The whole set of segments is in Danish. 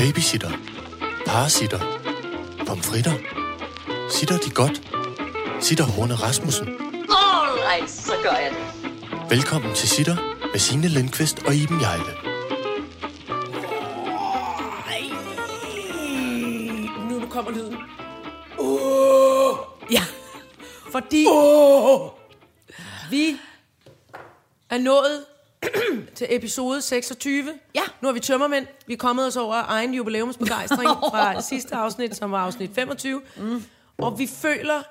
Babysitter. Parasitter. Pomfritter. Sitter de godt? Sitter Horne Rasmussen. Alright, så gør jeg det. Velkommen til Sitter med Signe Lindqvist og Iben Jejle. Nu, nu kommer lyden. Uh, Ja. fordi uh, vi er nået til episode 26. Ja. Nu er vi tømmermænd. Vi er kommet os over egen jubilæumsbegejstring fra sidste afsnit, som var afsnit 25. Mm. Og vi føler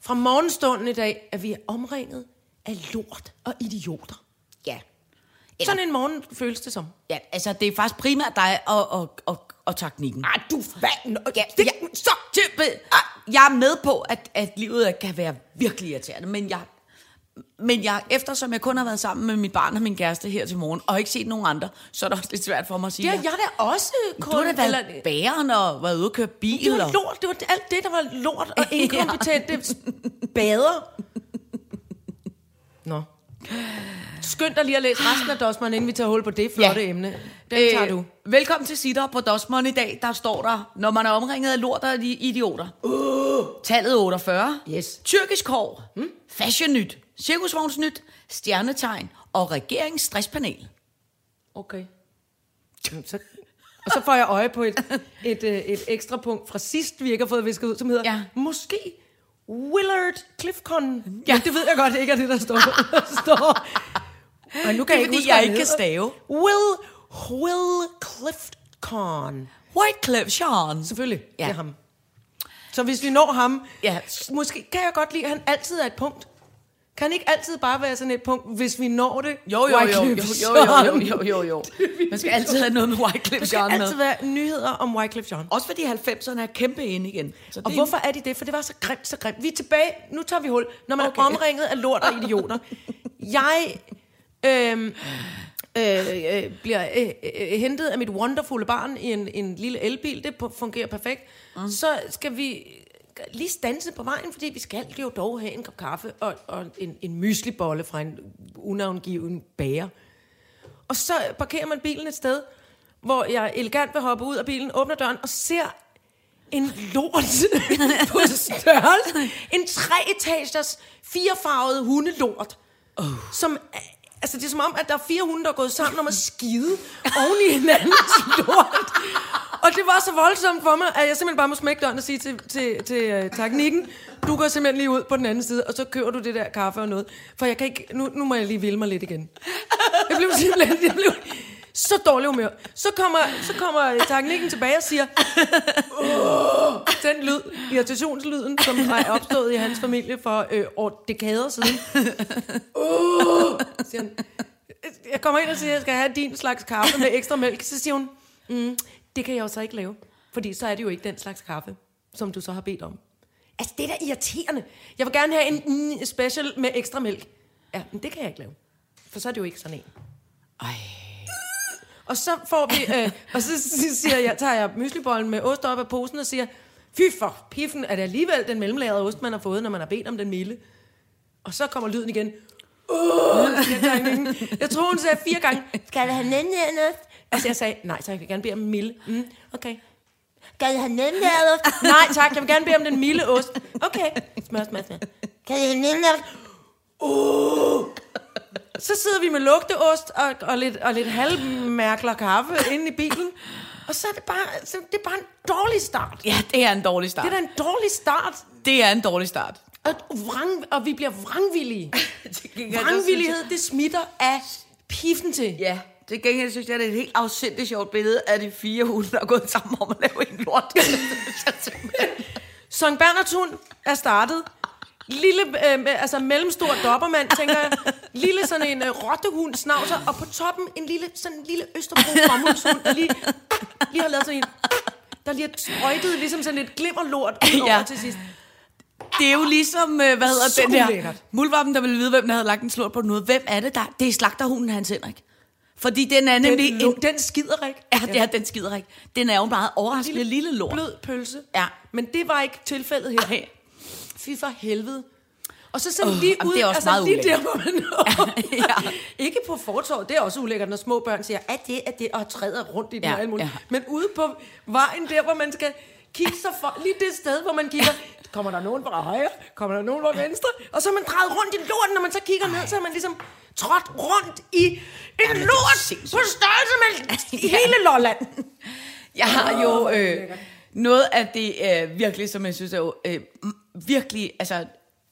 fra morgenstunden i dag, at vi er omringet af lort og idioter. Ja. Sådan en morgen føles det som. ja, altså det er faktisk primært dig og, og, og, og teknikken. Ah, du vand. Ja, Det, ja, så til, jeg er med på, at, at livet kan være virkelig irriterende, men jeg, men jeg, eftersom jeg kun har været sammen med mit barn og min kæreste her til morgen, og ikke set nogen andre, så er det også lidt svært for mig at sige. det har jeg da også du har da været eller... bæren og været ude og køre bil. Det var og- lort. Det var alt det, der var lort og inkompetente bader. Nå. Skynd dig lige at læse resten af Dosman, inden vi tager hul på det flotte Ja. emne. Den tager du. Velkommen til Sitter på Dosmon i dag. Der står der, når man er omringet af lort og de idioter. Uh. Tallet 48. Yes. Tyrkisk hår. Hmm? Fashion nyt. Cirkusvognsnyt. Stjernetegn. Og regeringsstresspanel. Okay. Så, og så får jeg øje på et, et, et, et ekstra punkt fra sidst, vi ikke har fået visket ud, som hedder, Ja. måske Willard Clifcon. Ja. Men det ved jeg godt ikke er det, der står. Står. Og nu kan Det er jeg ikke huske, jeg ikke kan stave. Will, Will Clifton. Whitecliff Sean. Selvfølgelig, ja. Det er ham. Så hvis vi når ham, Ja. måske kan jeg godt lide, at han altid er et punkt. Kan ikke altid bare være sådan et punkt, hvis vi når det? Jo, jo, jo, jo, Wycliffe jo, jo, jo, jo, jo. Man skal altid have noget med Whitecliff Der skal med. altid være nyheder om Wycliffe Jean. Også fordi 90'erne er kæmpe ind igen. Så Og hvorfor er de det? For det var så grimt, så grimt. Vi er tilbage. Nu tager vi hul. Når man okay. Er omringet af lort og idioter. Jeg øhm, øh, øh, bliver øh, øh, hentet af mit wonderfulde barn i en, en lille elbil. Det fungerer perfekt. Mm. Så skal vi lige stanse på vejen, fordi vi skal jo dog have en kop kaffe og, og en, en myslibolle fra en unavngiven bager. Og så parkerer man bilen et sted, hvor jeg elegant vil hoppe ud af bilen, åbner døren og ser en lort på størrelse. En treetagers firefarvet hundelort. Oh. Som, altså det er som om, at der er fire hunde, der er gået sammen om at skide oven i hinandens lort. Og det var så voldsomt for mig, at jeg simpelthen bare må smække døren og sige til, til, til uh, teknikken, du går simpelthen lige ud på den anden side, og så kører du det der kaffe og noget. For jeg kan ikke, nu, nu må jeg lige vilde mig lidt igen. Jeg blev simpelthen, jeg blev så dårlig humør. Så kommer, så kommer teknikken tilbage og siger, den lyd, irritationslyden, som er opstået i hans familie for øh, år, dekader siden. Uh, siger han. Jeg kommer ind og siger, at jeg skal have din slags kaffe med ekstra mælk. Så siger hun, mm, det kan jeg jo så ikke lave. Fordi så er det jo ikke den slags kaffe, som du så har bedt om. Altså, det er da irriterende. Jeg vil gerne have en mm, special med ekstra mælk. Ja, men det kan jeg ikke lave. For så er det jo ikke sådan en. Ej. Og så får vi, øh, og så siger jeg, tager jeg myslibollen med ost op af posen og siger, fy for piffen, er det alligevel den mellemlagrede ost, man har fået, når man har bedt om den milde? Og så kommer lyden igen. Uh, jeg, tror, hun sagde fire gange, skal jeg have nemlig ost? Altså jeg sagde, nej, tak, jeg vil gerne bede om en milde. Mm, okay. Skal jeg have nemlig ost? Nej, tak, jeg vil gerne bede om den milde ost. Okay. Smør, smør, smør. Kan jeg have nemlig ost? Uh. Så sidder vi med lugteost og, og lidt, og lidt halvmærkler kaffe inde i bilen. Og så er det bare, så det er bare en dårlig start. Ja, det er en dårlig start. Det er da en dårlig start. Det er en dårlig start. Og, vrang, og vi bliver vrangvillige. Vrangvillighed, det smitter af piffen til. Ja, til gengæld synes jeg, det er et helt afsindigt sjovt billede af de fire hunde, der er gået sammen om at lave en lort. Sankt Bernards hund er startet. Lille, øh, altså mellemstor dobbermand, tænker jeg. Lille sådan en øh, rottehund snavser, og på toppen en lille, sådan en lille Østerbro bomuldshund, der lige, lige har lavet sådan en, der lige har sprøjtet ligesom sådan et glimmerlort ud over Ja. til sidst. Det er jo ligesom, øh, hvad hedder Så den der ulækkert. muldvarpen, der ville vide, hvem der havde lagt en slurt på ud. Hvem er det der? Det er slagterhunden Hans Henrik. Fordi den er nemlig Den, en... den skider ikke. Ja, det er den skider ikke. Den er jo en meget overraskende lille, lille lort. Blød pølse. Ja. Men det var ikke tilfældet her. Ej. Fy for helvede. Og så sådan Åh, lige ud, det er også altså meget lige der, ulækkert. hvor man ja. Ikke på fortorvet, det er også ulækkert, når små børn siger, at det er det, og træder rundt i det Ja, ja, og alt muligt. ja. Men ude på vejen der, hvor man skal kigge sig for, lige det sted, hvor man kigger, kommer der nogen fra højre, kommer der nogen fra venstre, og så er man drejet rundt i lorten, når man så kigger ned, så er man ligesom trådt rundt i en er lort på størrelse med hele Lolland. Jeg har jo øh, noget af det øh, virkelig, som jeg synes er øh, virkelig, altså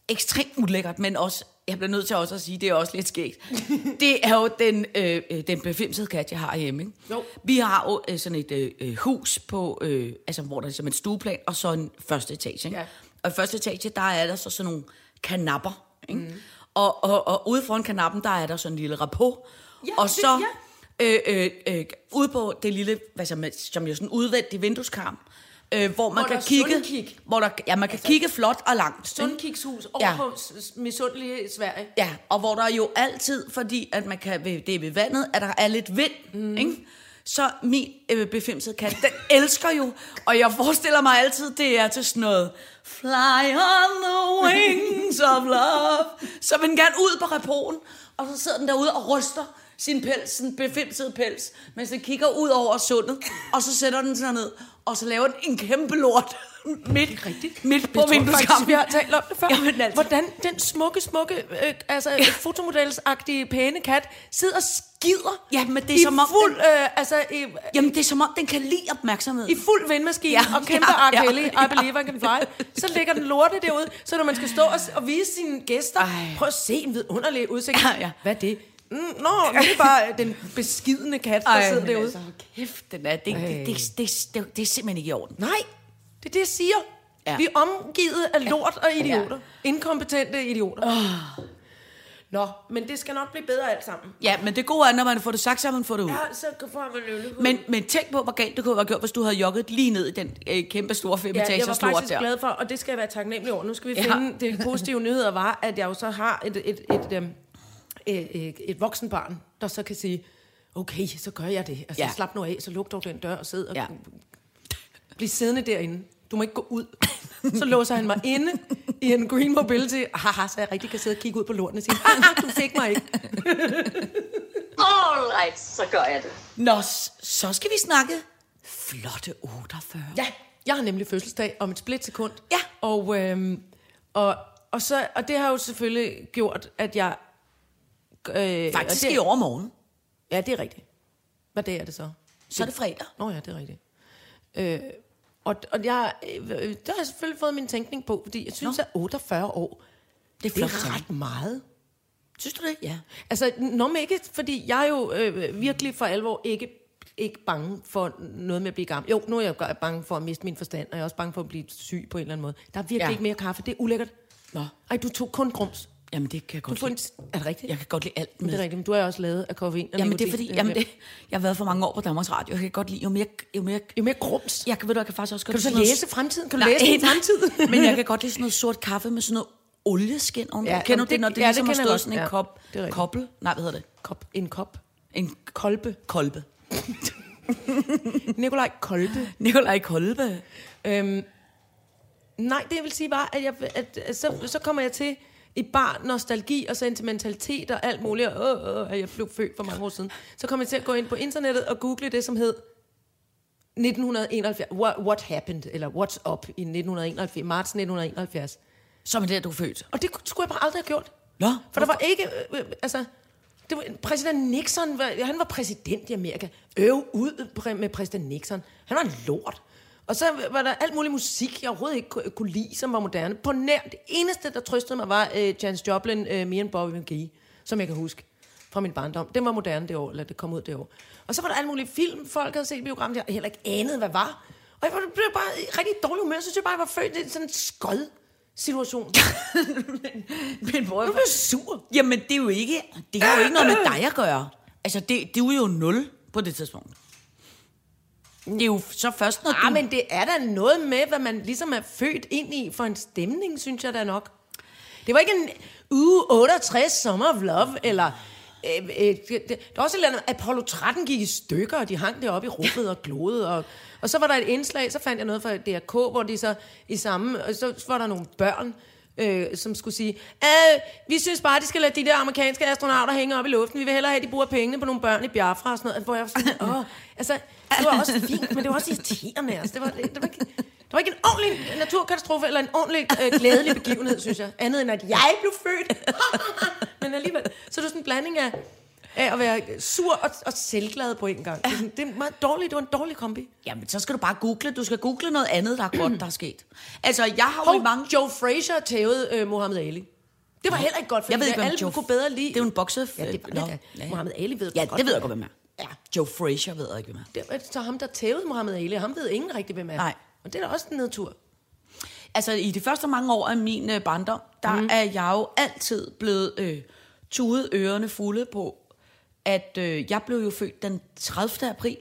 ekstremt ulækkert, men også, jeg bliver nødt til også at sige, det er også lidt skægt. det er jo den, øh, øh, den befimsede kat, jeg har hjemme. Ikke? Jo. Vi har jo øh, sådan et øh, øh, hus, på, øh, altså, hvor der er som et stueplan, og så en første etage. Ikke? Ja. Og i første etage, der er der så sådan nogle kanapper. Ikke? Mm. Og, og, og ude foran kanappen, der er der sådan en lille rapport. Ja, og det- så ja. Øh, øh, øh, ude på det lille, hvad som, som jo sådan udvendig vindueskarm, øh, hvor man Hvor kan kigge, sundkig. hvor der, ja, man kan altså, kigge flot og langt. Sundkigshus over Ja. på misundelige Sverige. Ja, og hvor der jo altid, fordi at man kan, det er ved vandet, at der er lidt vind, mm. ikke? Så min øh, befimsede kat, den elsker jo, og jeg forestiller mig altid, det er til sådan noget, Fly on the wings of love. Så vil den gerne ud på repoen, og så sidder den derude og ryster sin pels, sin befimsede pels, mens den kigger ud over sundet, og så sætter den sig ned, og så laver den en kæmpe lort midt, Rigtigt. midt på vindueskampen. vi har talt om det før. Jamen, altså. Hvordan den smukke, smukke, øh, altså fotomodelsagtige pæne kat sidder og skider Ja, men det er i som om fuld, den- øh, altså, i, Jamen, det er som om, den kan lide opmærksomhed. i fuld vindmaskine Ja, ja, og kæmpe ja, ja, ja, R. Kelly, ja. I believe I can fly. Så ligger den lorte derude, så når man skal stå og, og vise sine gæster, Ej. prøv at se en vidunderlig udsigt. Ja, ja. Hvad er det? Mm, nå, det er bare den beskidende kat, der sidder men derude. Altså, kæft, den er, det, det, det, det, det, det, er simpelthen ikke i orden. Nej, det er det, jeg siger. Ja. Ja. Vi er omgivet af lort og idioter. Inkompetente idioter. Oh. Nå, men det skal nok blive bedre alt sammen. Ja, men det gode er, når man får det sagt, så man får det ud. Ja, så får man øl Men, men tænk på, hvor galt det kunne have gjort, hvis du havde jogget lige ned i den øh, kæmpe store Ja, jeg var faktisk der. glad for, og det skal jeg være taknemmelig over. Nu skal vi Ja. finde, det positive nyheder var, at jeg jo så har et, et, et, et, et, et, et voksenbarn, der så kan sige, okay, så gør jeg det. Altså, Ja. slap nu af, så luk dog den dør og sid og Ja. bliv siddende derinde. Du må ikke gå ud. Så låser han mig inde i en Green Mobility, haha, så jeg rigtig kan sidde og kigge ud på lorten og sige, haha, du fik mig ikke. All right, så gør jeg det. Nå, så skal vi snakke flotte 48. Ja, jeg har nemlig fødselsdag om et splitsekund. Ja. Og, øhm, og, og, så, og det har jo selvfølgelig gjort, at jeg... Øh, Faktisk det, i overmorgen. Ja, det er rigtigt. Hvad dag er det så? Så er det fredag. Nå ja, det er rigtigt. Øh, og, og jeg, øh, der har jeg selvfølgelig fået min tænkning på, fordi jeg synes, Nå. at 48 år, Det er det er ret meget. Synes du det? Ja. Altså, når man ikke, fordi jeg er jo øh, virkelig for alvor ikke, ikke bange for noget med at blive gammel. Jo, nu er jeg bange for at miste min forstand, og jeg er også bange for at blive syg på en eller anden måde. Der er virkelig ja. ikke mere kaffe. Det er ulækkert. Nå. Ej, du tog kun grums. Jamen, det kan jeg Du godt en, lide. er det rigtigt? Jeg kan godt lide alt med. det er rigtigt, men du er også lavet af koffein og Jamen, det er fordi, jamen det, jeg har været for mange år på Danmarks Radio. Jeg kan godt lide, jo mere, jo mere Jo mere grums. jeg kan, ved du, jeg kan faktisk også godt Kan du så læse fremtiden? Kan du Nej, læse din fremtid? Men jeg kan godt lide sådan noget sort kaffe med sådan noget olieskin ovenpå. Ja, Kender du det, når det, ja, ligesom det har stået sådan en Ja, kop, er kobbel? Nej, hvad hedder det? Kop. En kop. En Kolbe. kolbe. Nikolaj Kolbe. Nikolaj Kolbe. Øhm, nej, det vil sige bare, at, jeg, at, at så, så kommer jeg til i bar nostalgi og sentimentalitet og alt muligt, og øh, øh, jeg blev født for mange år siden. Så kommer jeg til at gå ind på internettet og google det, som hed 1971. What, what happened? Eller what's up i 1971, marts 1971. Som er der, du er født. Og det skulle jeg bare aldrig have gjort. Nå, For der var ikke, øh, øh, altså, det var, præsident Nixon, var, han var præsident i Amerika. Øv ud med præsident Nixon. Han var en lort. Og så var der alt mulig musik, jeg overhovedet ikke kunne, lide, som var moderne. På nær, det eneste, der trøstede mig, var øh, Janis Joplin, øh, Me and Bobby McGee, som jeg kan huske fra min barndom. Den var moderne det år, eller det kom ud det år. Og så var der alle mulige film, folk havde set i biografen, jeg heller ikke anede, hvad var. Og jeg blev bare i rigtig dårlig humør, så synes jeg bare, jeg var født i sådan en skod situation. Men hvor Jeg blev sur. Jamen, det er jo ikke, det har jo ikke noget med dig at gøre. Altså, det, det er jo nul på det tidspunkt. Det er jo så først, når du... Ah, men det er da noget med, hvad man ligesom er født ind i for en stemning, synes jeg da nok. Det var ikke en uge 68 Summer of Love, eller... Øh, øh, det, det, der var også et eller andet, Apollo 13 gik i stykker, og de hang deroppe i rummet og glodede. Og, og så var der et indslag, så fandt jeg noget fra DRK, hvor de så i samme... Og så var der nogle børn, øh, som skulle sige, øh, vi synes bare, de skal lade de der amerikanske astronauter hænge op i luften. Vi vil hellere have, at de bruger pengene på nogle børn i Biafra og sådan noget. Hvor jeg var sådan, åh, altså, det var også fint, men det var også irriterende. Altså, det, var, det, var ikke, det var ikke en ordentlig naturkatastrofe, eller en ordentlig øh, glædelig begivenhed, synes jeg. Andet end, at jeg blev født. men alligevel, så er det sådan en blanding af, af at være sur og, og selvglad på en gang. Det er, sådan, det er meget dårligt, det var en dårlig kombi. Jamen, så skal du bare google. Du skal google noget andet, der er godt, der er sket. Altså, jeg har jo i mange... Joe Frazier tævede øh, Muhammad Ali. Det var heller ikke godt, for Jeg ved ikke, alle Joe... kunne bedre lide... Det er jo en bokse... Ja, det var Nå, det da. ja. Muhammad Ali ved Ja, godt, det ved jeg godt, hvem er. Ja. Joe Frazier ved jeg ikke, hvem er. Det så ham, der tævede Muhammad Ali, ham ved ingen rigtig, hvem er. Nej. Og det er da også en nedtur. Altså, i de første mange år af min øh, barndom, der mm. er jeg jo altid blevet øh, tudet ørerne fulde på, at øh, jeg blev jo født den 30. april,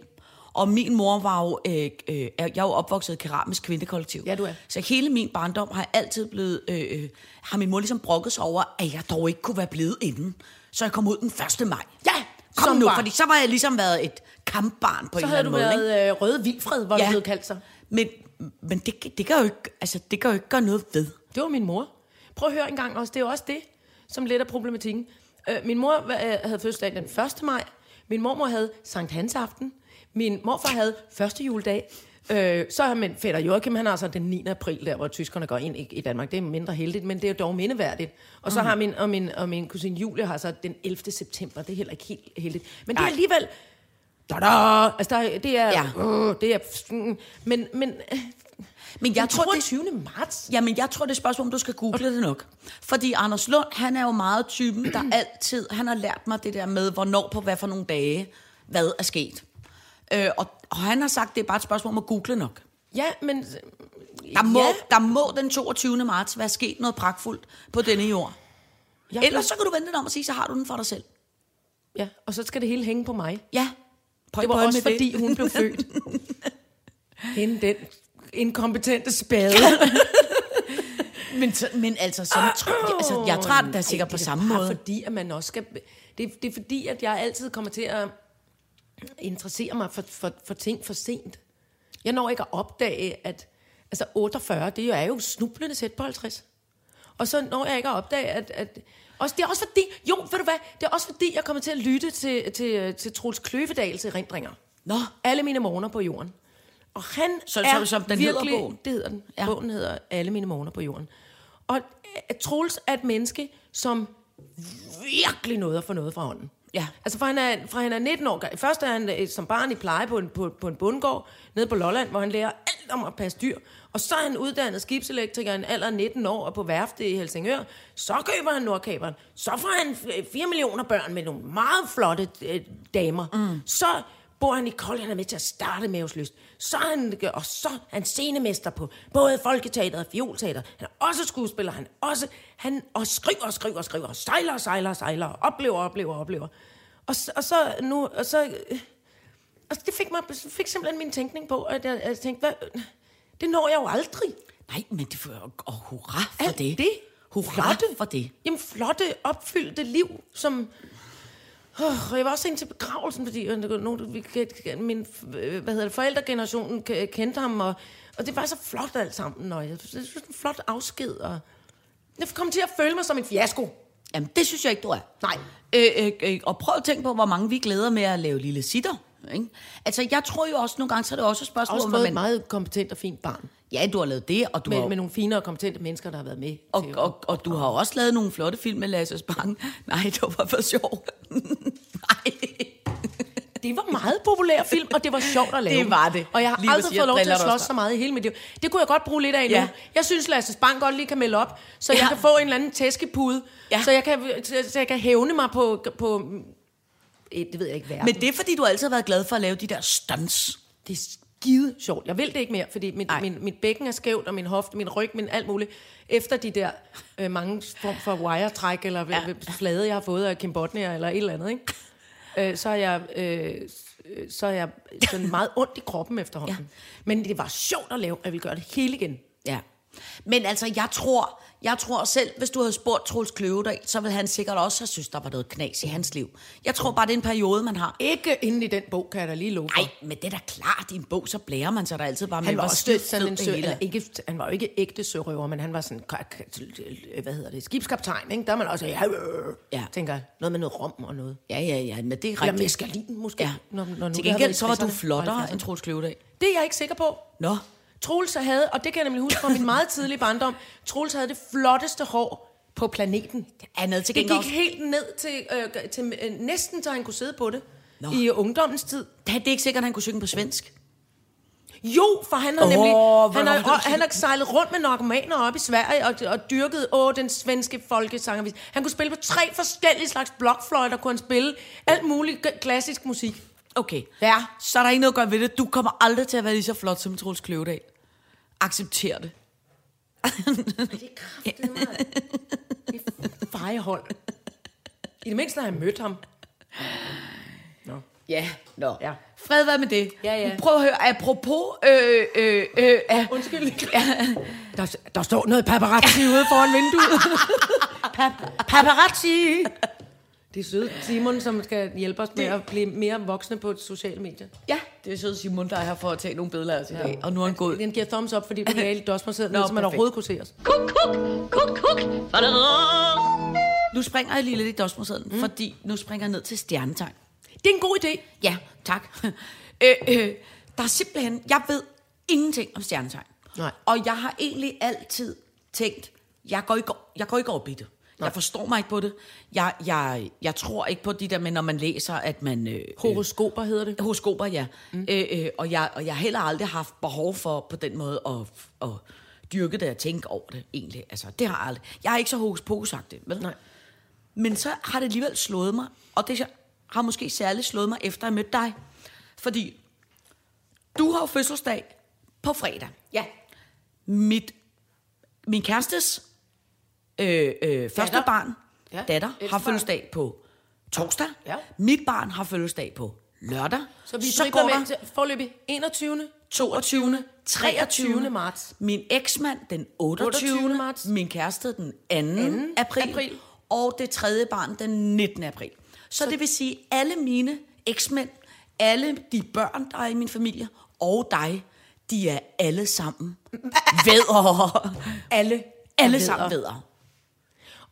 og min mor var jo, øh, øh, jeg er jo opvokset i keramisk kvindekollektiv. Ja, du er. Så hele min barndom har jeg altid blevet, øh, øh, har min mor ligesom brokket sig over, at jeg dog ikke kunne være blevet inden. Så jeg kom ud den 1. maj. Ja, kom som nu, var- fordi så var jeg ligesom været et kampbarn på Så en havde eller du anden måde. ikke? været øh, Røde Vildfred, hvor ja. det blev kaldt sig. Men, men det, det, kan jo ikke, altså, det kan jo ikke gøre noget ved. Det var min mor. Prøv at høre en gang også. Det er jo også det, som lidt af problematikken. Øh, min mor øh, havde fødselsdag den 1. maj. Min mormor havde Sankt Hans aften. Min morfar havde første juledag. Øh, så har min fætter Joachim, han har så den 9. april, der hvor tyskerne går ind i, i Danmark. Det er mindre heldigt, men det er jo dog mindeværdigt. Og så har min, og min, og min kusine Julie har så den 11. september. Det er heller ikke helt heldigt. Men det er alligevel... Da, da, altså, der, er- det er... Ja. Øh, det er mm, men, men Men jeg jeg tror, tror, det det er 7. marts. Jamen, jeg tror, det er et spørgsmål, om du skal google det nok. Fordi Anders Lund, han er jo meget typen, der altid, han har lært mig det der med, hvornår på hvad for nogle dage, hvad er sket. Øh, og, og han har sagt, det er bare et spørgsmål om at google nok. Ja, men... Der må, ja, der må den 22. marts være sket noget pragtfuldt på denne jord. jeg Ellers så kan du vente dig om at sige, så har du den for dig selv. Ja, og så skal det hele hænge på mig. Ja. Pøj, Det var pøj også fordi, hun blev født. Hende den inkompetente spade. Men, så, men altså, sådan, tror jeg, altså, jeg tror, det er sikkert på samme måde. fordi, at man også skal... Det, det er fordi, at jeg altid kommer til at interessere mig for, for, for ting for sent. Jeg når ikke at opdage, at altså 48, det er jo snublende sæt på 50. Og så når jeg ikke at opdage, at... at også, det er også fordi, jo, ved du hvad, det er også fordi, jeg kommer til at lytte til, til, til Troels Kløvedals erindringer. Nå. Alle mine morgener på jorden. Og han Så- er så- som den hedder, virkelig, bogen? Det hedder den. Ja. Bogen hedder Alle mine morgener på jorden. Og øh, Troels er et menneske, som virkelig noget at få noget fra hånden. Ja. Altså fra han er, fra han er 19 år. Først er han øh, som barn i pleje på en, på, på en bundgård nede på Lolland, hvor han lærer alt om at passe dyr. Og så er han uddannet skibselektriker i en alder af 19 år og på værftet i Helsingør. Så køber han Nordkaberen. Så får han 4 millioner børn med nogle meget flotte øh, damer. Mm. Så bor han i Kold, han er med til at starte Maveslyst. Så er han, og så er han scenemester på både Folketeater og Fiolteater. Han er også skuespiller, han er også, han og skriver og skriver og skriver, og sejler og sejler og sejler, og oplever og oplever og oplever. Og, så- og så nu, og så, øh, og det fik, mig, fik simpelthen min tænkning på, at jeg, jeg tænkte, hvad, det når jeg jo aldrig. Nej, men det får og hurra for Alt det. det. Hurra Flotte. for det. Jamen, flotte, opfyldte liv, som... Oh, og jeg var også ind til begravelsen, fordi øh, nogle, vi, min øh, hvad hedder det, forældregenerationen ke- kendte ham, og, og det var så flot alt sammen, og jeg synes, det var en flot afsked, og jeg kom til at føle mig som en fiasko. Jamen, det synes jeg ikke, du er. Nej. Øh, øh, øh, og prøv at tænke på, hvor mange vi glæder med at lave lille sitter. Ikke? Altså, jeg tror jo også nogle gange, så er det også et spørgsmål, også fået hvad et man... meget kompetent og fint barn, Ja, du har lavet det, og du, med, har, med nogle fine og kompetente mennesker, der har været med. og, at- og, og du har også lavet nogle flotte film med Lasse Spang. Nej, det var for sjov. Nej. Det var meget populær film, og det var sjovt at lave. Det var det. Og jeg har Lige aldrig fået lov jeg til at slås så meget i hele mit liv. Det kunne jeg godt bruge lidt af nu. Ja. Jeg synes, Lasse Spang godt lige kan melde op, så jeg Ja. kan få en eller anden tæskepude, Ja. så, jeg kan, så, jeg kan hævne mig på... på det ved jeg ikke, hvad. Men det er, fordi du altid har været glad for at lave de der stunts. det skide sjovt. Jeg vil det ikke mere, fordi mit, min, mit bækken er skævt, og min hofte, min ryg, min alt muligt. Efter de der øh, mange form for wiretræk, eller ja. Flade, jeg har fået af Kim Bodnia, eller et eller andet, ikke? Øh, så er jeg, øh, så er jeg sådan meget ondt i kroppen efterhånden. Ja. Men det var sjovt at lave, at jeg ville gøre det hele igen. Ja. Men altså, jeg tror, jeg tror selv, hvis du havde spurgt Troels Kløvedal, så ville han sikkert også have synes, der var noget knas i hans liv. Jeg tror bare, det er en periode, man har. Ikke inde i den bog, kan jeg da lige love. Nej, men det er da klart, i en bog, så blærer man sig der altid bare med, Han var også skide sådan en sø, eller ikke, han var jo ikke ægte sørøver, men han var sådan, hvad hedder det, skibskaptajn, ikke? Der er man også, ja, øh, Ja. tænker noget med noget rom og noget. Ja, ja, ja, men det er Eller rigtigt. meskalin måske. Ja. Når, når Til gengæld, så var du 60'erne og flottere 70'erne. end Troels Kløvedal. Det er jeg ikke sikker på. Nå. Troels havde, og det kan jeg nemlig huske fra min meget tidlige barndom, Troels havde det flotteste hår på planeten. Han havde til Det gik også... helt ned til, øh, til øh, næsten, så han kunne sidde på det. Nå. I ungdommens tid. Det er ikke sikkert, at han kunne synge på svensk. Jo, for han har Åh, nemlig han har, det og, han har sejlet rundt med narkomaner op i Sverige og, og dyrket åh, den svenske folkesangervis. Han kunne spille på tre forskellige slags blokfløjter, kunne han spille alt muligt klassisk musik. Okay. Ja. Så er der ikke noget at gøre ved det. Du kommer aldrig til at være lige så flot som Troels Kløvedal. Accepter det. Fejehold. I det mindste har jeg mødt ham. Ja, nå. Ja. Fred være med det. Ja, ja. Prøv at høre, apropos... Øh, øh, øh, øh, Undskyld. Der, der står noget paparazzi ude foran vinduet. Pa- paparazzi! Det er søde Simon, som skal hjælpe os med at blive mere voksne på sociale medier. ja, det er sød Simon, der er her for at tage nogle billeder af os i dag. Og nu er han gået. Den giver thumbs up, fordi du er i dosmersædet, Nå, så man overhovedet kunne se os. Kuk, kuk, kuk, kuk. Nu springer jeg lige lidt i dosmersedlen, mm. fordi nu springer jeg ned til stjernetegn. Det er en god idé. Ja, tak. øh, øh, der er simpelthen... Jeg ved ingenting om stjernetegn. Nej. Og jeg har egentlig altid tænkt, jeg går ikke, jeg går ikke op i det. Jeg forstår mig ikke på det. Jeg, jeg, jeg tror ikke på de der med, når man læser, at man... Øh, Horoskoper hedder det. Horoskoper, ja. Mm. Øh, øh, og, jeg, og jeg har heller aldrig haft behov for på den måde at, at dyrke det og tænke over det, egentlig. Altså, det har jeg aldrig. Jeg er ikke så hokus pokus det, vel? Nej. Men så har det alligevel slået mig, og det har måske særligt slået mig, efter jeg mødte dig. Fordi du har jo fødselsdag på fredag. Ja. Mit, min kærestes øh, øh, første Datter. barn, Ja, datter, har ældste barn. fødselsdag på torsdag. Ja. Mit barn har fødselsdag på lørdag. Så vi så går der med til forløbig 21. 22. 23. marts. Min eksmand den 28. 28. marts. Min kæreste den 2. 2. april. april. Og det tredje barn den 19. april. Så, så det vil sige, alle mine eksmænd, alle de børn, der er i min familie, og dig, de er alle sammen vædder. Alle. alle sammen vædder.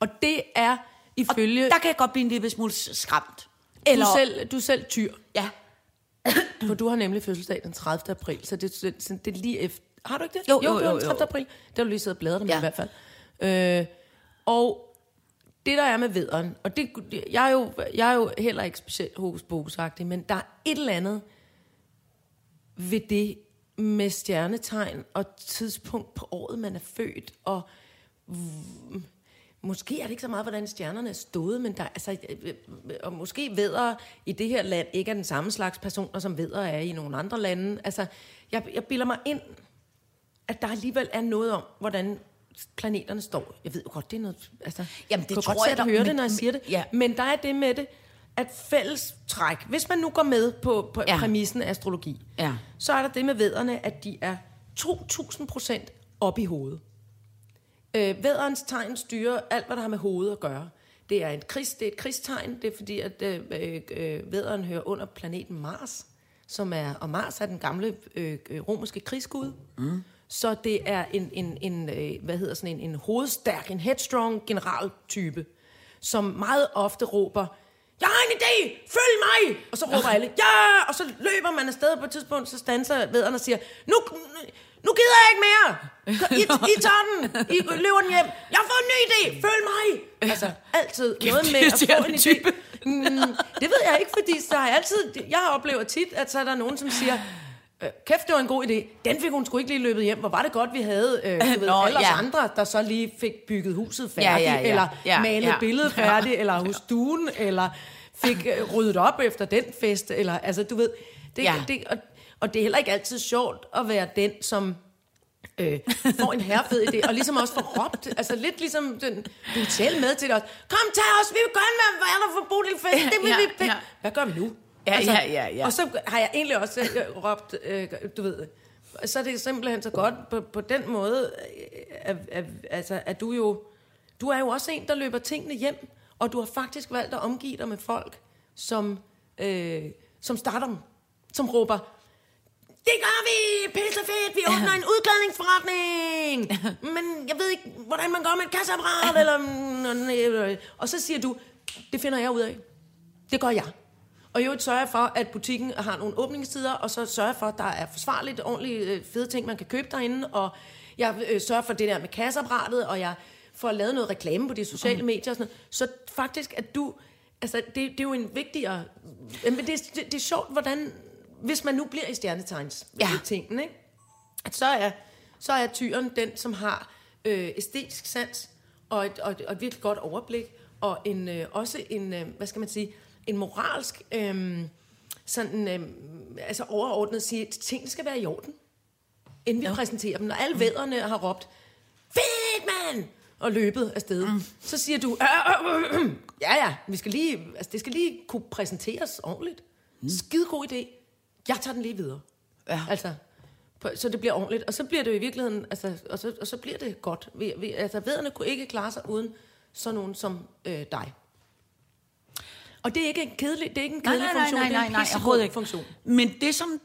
Og det er Og ifølge... der kan jeg godt blive en lille smule skræmt. Eller, du, selv, du er selv tyr. Ja. For du har nemlig fødselsdag den 30. april, så det, det, det er lige efter... Har du ikke det? Jo, jo, var jo, den 30. jo. april. Det har du lige siddet og bladret med Ja. i hvert fald. Øh, og det, der er med vederen, og det, jeg, er jo, jeg er jo heller ikke specielt pokus men der er et eller andet ved det med stjernetegn og tidspunkt på året, man er født, og måske er det ikke så meget, hvordan stjernerne er stået, men der, altså, øh, øh, og måske vedder i det her land ikke er den samme slags personer, som vedder er i nogle andre lande. Altså, jeg, jeg bilder mig ind, at der alligevel er noget om, hvordan planeterne står. Jeg ved jo godt, det er noget... Altså, Jamen, det kan tror godt jeg da, høre det, når jeg siger det. ja. Men der er det med det, at fælles træk, hvis man nu går med på, på ja. præmissen af astrologi, Ja. så er der det med vederne, at de er 2.000 procent op i hovedet. Øh, vædderens tegn styrer alt, hvad der har med hovedet at gøre. Det er et, krigs, det er et krigstegn, det er fordi, at øh, øh, vædderen hører under planeten Mars, som er, og Mars er den gamle øh, øh, romerske krigsgud. Mm. Så det er en, en, en øh, hvad hedder sådan en, en hovedstærk, en headstrong generaltype, som meget ofte råber, jeg har en idé, følg mig! Og så råber alle, ja! Og så løber man afsted på et tidspunkt, så standser vederen og siger, nu, nu gider jeg ikke mere! I, I tager den! I løber den hjem! Jeg har fået en ny idé! Følg mig! Altså, altid noget med at få en idé. Mm, det ved jeg ikke, fordi så har jeg altid... Jeg har oplevet tit, at så er der nogen, som siger, øh, kæft, det var en god idé. Den fik hun sgu ikke lige løbet hjem. Hvor var det godt, vi havde øh, du ved, Nå, alle ja. andre, der så lige fik bygget huset færdigt, Ja, ja, ja. eller Ja, malet ja. billedet færdigt, eller hos stuen, eller fik øh, ryddet op efter den fest, eller altså, du ved... Det, Ja. det, og, og det er heller ikke altid sjovt at være den, som øh, får en herrefed idé, og ligesom også får råbt, altså lidt ligesom, den, du er med til det også, kom tag os, vi vil gerne være værter for Bodil Fest, det vil Ja, vi, ja. hvad gør vi nu? Ja, ja, ja, ja. Og så har jeg egentlig også øh, råbt, øh, du ved, så er det simpelthen så godt på, på den måde, øh, at, at, altså, at du jo, du er jo også en, der løber tingene hjem, og du har faktisk valgt at omgive dig med folk, som, øh, som starter dem, som råber, det gør vi! Pisse fedt! Vi åbner en udklædningsforretning! Men jeg ved ikke, hvordan man går med et kasseapparat, eller... Og så siger du, det finder jeg ud af. Det gør jeg. Og i øvrigt sørger for, at butikken har nogle åbningstider, og så sørger jeg for, at der er forsvarligt, ordentligt øh, fede ting, man kan købe derinde, og jeg øh, sørger for det der med kasseapparatet, og jeg får lavet noget reklame på de sociale medier og sådan noget. Så faktisk, at du... Altså, det, det er jo en vigtigere... Men det, det, det er sjovt, hvordan... Hvis man nu bliver i stjernetegns Ja. tingen, ikke? At så er, så er tyren den, som har øh, æstetisk sans, og et, og, et, og et virkelig godt overblik, og en, øh, også en, øh, hvad skal man sige, en moralsk, øh, sådan, øh, altså overordnet sige, at tingene skal være i orden, inden vi ja. præsenterer dem. Når alle vædderne har råbt, fedt mand, og løbet afsted, mm. så siger du, øh, øh, øh, ja ja, vi skal lige, altså, det skal lige kunne præsenteres ordentligt. Mm. Skide god idé. Jeg tager den lige videre. Ja. Altså, på, så det bliver ordentligt. Og så bliver det jo i virkeligheden, altså, og, så, og så bliver det godt. Vi, vi, altså, vederne kunne ikke klare sig uden sådan nogen som øh, dig. Og det er ikke en kedelig, det er ikke en kedelig funktion, det er en ikke. funktion. Men det som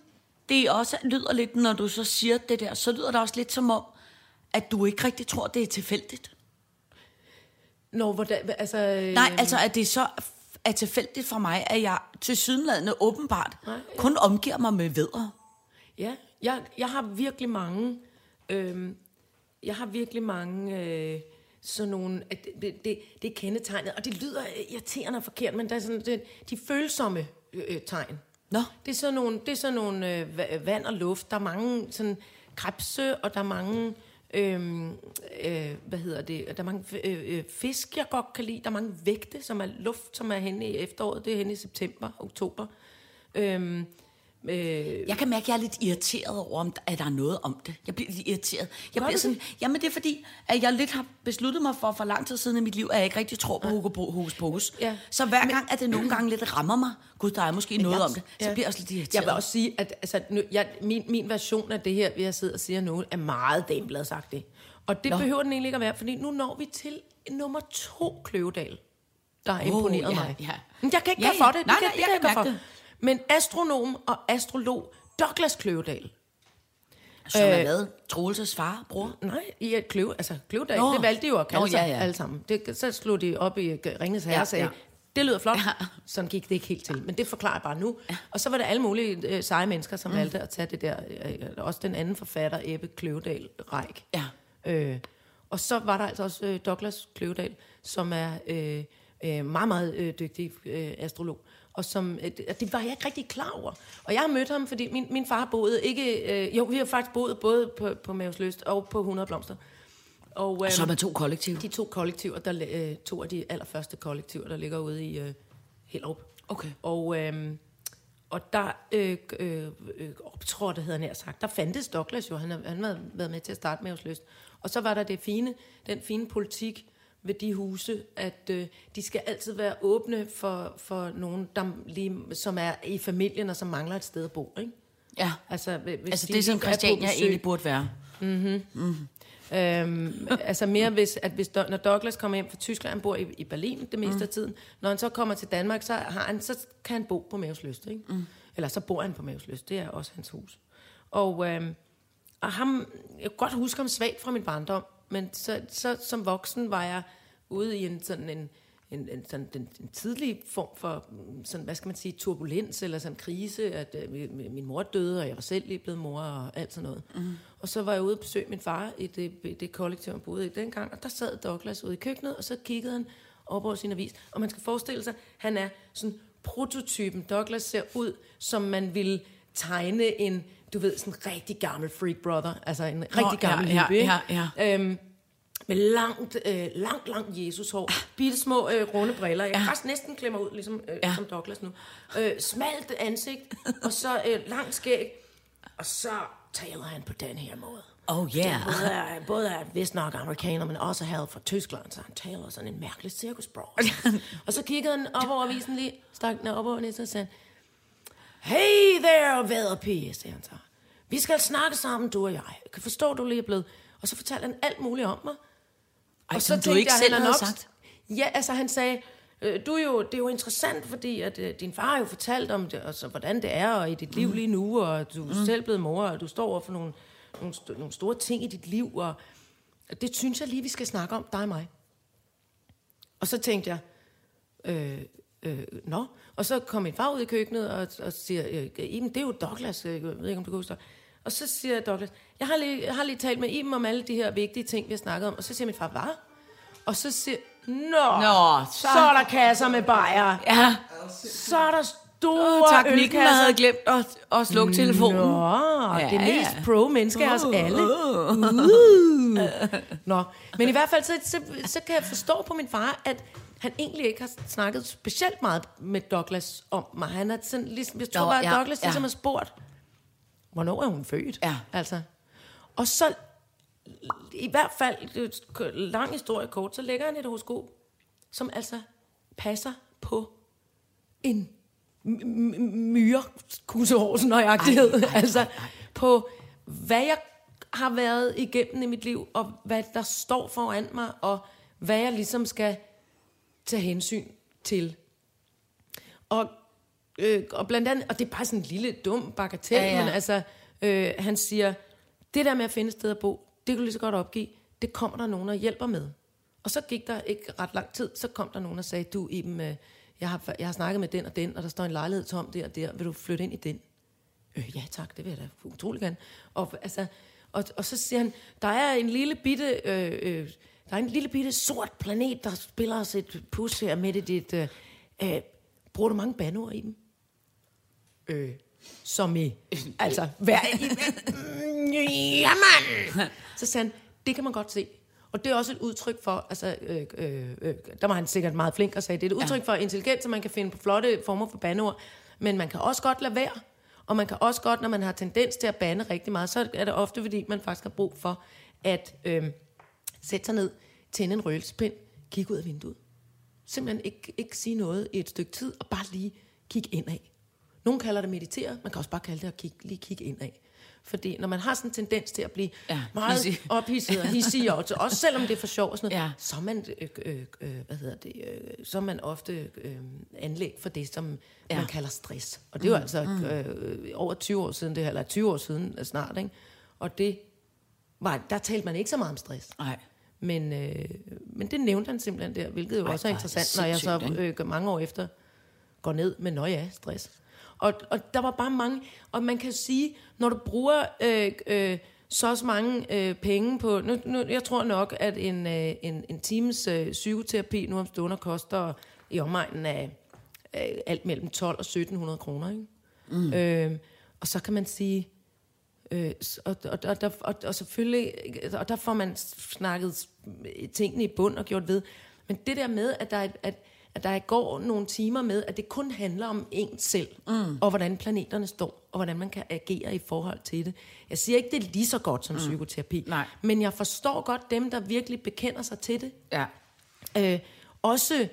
det også lyder lidt, når du så siger det der, så lyder det også lidt som om, at du ikke rigtig tror, det er tilfældigt. Nå, hvordan, altså... Øh, Nej, altså at det så er tilfældigt for mig, at jeg til sydenladende åbenbart Nej, kun omgiver mig med vedder. Ja, jeg, jeg har virkelig mange... Øh, jeg har virkelig mange... Øh, sådan nogle... at Det, det, det, er kendetegnet, og det lyder irriterende og forkert, men der er sådan, det, de følsomme øh, øh, tegn. Nå. Det er sådan nogle, det er sådan nogle øh, va- vand og luft. Der er mange sådan krebse, og der er mange... Øhm, øh, hvad hedder det? Der er mange øh, øh, fisk, jeg godt kan lide. Der er mange vægte, som er luft, som er henne i efteråret. Det er henne i september, oktober. Øhm, øh, Jeg kan mærke, at jeg er lidt irriteret over, om der, at der er noget om det. Jeg bliver lidt irriteret. Jeg bliver sådan, jamen det er fordi, at jeg lidt har besluttet mig for, for lang tid siden i mit liv, at jeg ikke rigtig tror på Hugo Hokus Pokus. Ja. Så hver gang, at det nogle gange lidt rammer mig, gud, der er måske noget jeg- om det, så ja. bliver jeg også lidt irriteret. Jeg vil også sige, at altså, nu, jeg, min, min version af det her, vi har siddet og siger nu, er meget damebladsagtig. Og det Nå. Behøver den egentlig ikke at være, fordi nu når vi til nummer to Kløvedal, der har Åh, imponeret ja, mig. ja. Men jeg kan ikke Ja, gøre for det. det Nej, kan, nej, det jeg kan jeg kan for. mærke Men astronom og astrolog Douglas Kløvedal, Som er hvad? Troelses far, bror? Nej, i et kløv, altså Kløvedal, Nå. det valgte de jo at kalde Nå, sig ja, ja. alle sammen. Det, så slog de op i Ringens Herre Ja, og sagde, ja. det lyder flot. Ja. Sådan gik det ikke helt til, men det forklarer jeg bare nu. Og så var det alle mulige øh, seje mennesker, som mm. valgte at tage det der, øh, også den anden forfatter, Ebbe Kløvedal Reik. Ja. Øh, og så var der altså også øh, Douglas Kløvedal, som er øh, øh, meget, meget øh, dygtig øh, astrolog. Og som, øh, det- var jeg ikke rigtig klar over. Og jeg har mødt ham, fordi min, min far boede ikke... Øh, jo, vi har faktisk boet både på, på Mavsløst og på 100 Blomster. Og, øh, Så er man to kollektiv. de to kollektiver, der, øh, to af de allerførste kollektiver, der ligger ude i øh, Hellerup. Okay. Og, øh, og der øh, øh, øh, optrådte, havde han nær sagt, der fandtes Douglas jo, han har, han har været med til at starte med Lyst. Og så var der det fine, den fine politik ved de huse, at øh, de skal altid være åbne for, for nogen, der lige, som er i familien og som mangler et sted at bo. Ikke? Ja. Altså, hvis Altså de det, som er Christiania besøg. egentlig burde være. Øhm, altså mere hvis, at hvis, når Douglas kommer hjem fra Tyskland, han bor i, i Berlin det meste mm. af tiden, når han så kommer til Danmark, så, har han, så kan han bo på Maveslyst, ikke? Mm. Eller så bor han på Maveslyst, det er også hans hus. Og, øhm, og ham, jeg kan godt huske ham svagt fra min barndom, men så, så som voksen var jeg ude i en sådan en, en, en, sådan, en, en tidlig form for, mm, sådan, hvad skal man sige, turbulens eller sådan krise, at øh, min min mor døde, og jeg var selv lige blevet mor og alt sådan noget. Mm. Og så var jeg ude og besøge min far i det, det kollektiv, han boede i dengang, og der sad Douglas ude i køkkenet, og så kiggede han op over sin avis. Og man skal forestille sig, han er sådan prototypen. Douglas ser ud, som man ville tegne en, du ved, sådan en rigtig gammel freak brother, altså en rigtig ja, gammel ja, hippie, ikke? ja, ja. Øhm, med langt, øh, langt, langt Jesushår. Bitte små øh, runde briller. Jeg kan faktisk næsten klemme ud, ligesom øh, Ja. som Douglas nu. Øh, smalt ansigt, og så øh, langt skæg. Og så taler han på den her måde. Oh yeah. Både er, både er vist nok amerikaner, men også havde fra Tyskland, så han taler sådan en mærkelig cirkusbrog. og så kiggede han op over avisen lige, stak den op over næsen og sagde, Hey there, væderpige, siger han så. Vi skal snakke sammen, du og jeg. Jeg kan forstå, du lige er blevet... Og så fortalte han alt muligt om mig. Ej, så som du ikke jeg, selv han havde sagt. Ja, altså han sagde, øh, du er jo, det er jo interessant, fordi at, øh, din far har jo fortalt om det, altså, hvordan det er og i dit Mm. liv lige nu, og du er selv blevet mor, og du står over for nogle, nogle, st- nogle store ting i dit liv, og det synes jeg lige, vi skal snakke om, dig og mig. Og så tænkte jeg, øh, øh, nå. Og så kom min far ud i køkkenet og, og siger, øh, Iben, det er jo Douglas, øh, jeg ved ikke, om du kan huske det. Og så siger Douglas, jeg har, lige, jeg har lige talt med Iben om alle de her vigtige ting, vi har snakket om. Og så siger min far, hvad? Og så siger, nå, Nå, så, så- er der kasser med bajer. Ja, Så er der store teknikken ølkasser. havde glemt at, at slukke telefonen. Nå, Ja, det mest ja. pro menneske af os alle. Uh. Nå, men i hvert fald, så, så, så kan jeg forstå på min far, at han egentlig ikke har snakket specielt meget med Douglas om mig. Han er sådan, ligesom, jeg tror Nå, bare, at ja, Douglas ja. ligesom har spurgt, hvornår er hun født? Ja. Altså. Og så, i hvert fald, det lang historie kort, så lægger han et horoskop, som altså passer på en ej, ej, Altså på, hvad jeg har været igennem i mit liv, og hvad der står foran mig, og hvad jeg ligesom skal tage hensyn til. Og, øh, og blandt andet, og det er bare sådan en lille dum bagatel, Ja, ja, men altså, øh, han siger, det der med at finde et sted at bo, det kan du lige så godt opgive, det kommer der nogen, der hjælper med. Og så gik der ikke ret lang tid, så kom der nogen, der sagde, du Iben, øh, jeg har, jeg har snakket med den og den, og der står en lejlighed tom der og der, vil du flytte ind i den? Øh, ja tak, det vil jeg da utrolig gerne. Og, altså, og, og så siger han, der er en lille bitte, øh, øh, der er en lille bitte sort planet, der spiller os et pus her midt i dit... Øh, øh, bruger du mange banord i dem? Øh, som i, altså, i, jamen! Så sagde han, det kan man godt se. Og det er også et udtryk for, altså, øh, øh, øh, der var han sikkert meget flink og sagde, det er et udtryk for intelligens, så man kan finde på flotte former for bandeord, men man kan også godt lade være. Og man kan også godt, når man har tendens til at bande rigtig meget, så er det ofte, fordi man faktisk har brug for at øh, sætte sig ned, tænde en røgelsespind, kigge ud af vinduet. Simpelthen ikke, ikke sige noget i et stykke tid, og bare lige kigge indad. Nogle kalder det meditere, man kan også bare kalde det at kigge, lige kigge indad. Fordi når man har sådan en tendens til at blive Ja, meget hissig. ophidset og hissig, og også selvom det er for sjov og sådan noget, Ja. så er man, øh, øh, øh, hvad hedder det, øh, så er man ofte øh, anlæg for det, som Ja. man kalder stress. Og det er jo altså øh, over 20 år siden det her, eller 20 år siden snart, ikke? Og det var, der talte man ikke så meget om stress. Nej. Men, øh, men det nævnte han simpelthen der, hvilket jo Ej, også er er interessant, når jeg så øh, mange år efter går ned med, nå ja, stress. Og, og der var bare mange, og man kan sige, når du bruger øh, øh, så også mange øh, penge på, nu, nu, jeg tror nok, at en, øh, en, en times øh, psykoterapi nu om stunder koster i omegnen af øh, alt mellem 12 og 1700 kroner, ikke? Mm. Øh, og så kan man sige, Øh, og, og, og, der, og, og selvfølgelig, og der får man snakket tingene i bund og gjort ved. Men det der med, at der, er- at, at der går nogle timer med, at det kun handler om en selv, mm. og hvordan planeterne står, og hvordan man kan agere i forhold til det. Jeg siger ikke, det er lige så godt som mm. psykoterapi, Nej. men jeg forstår godt dem, der virkelig bekender sig til det. Ja. Øh, også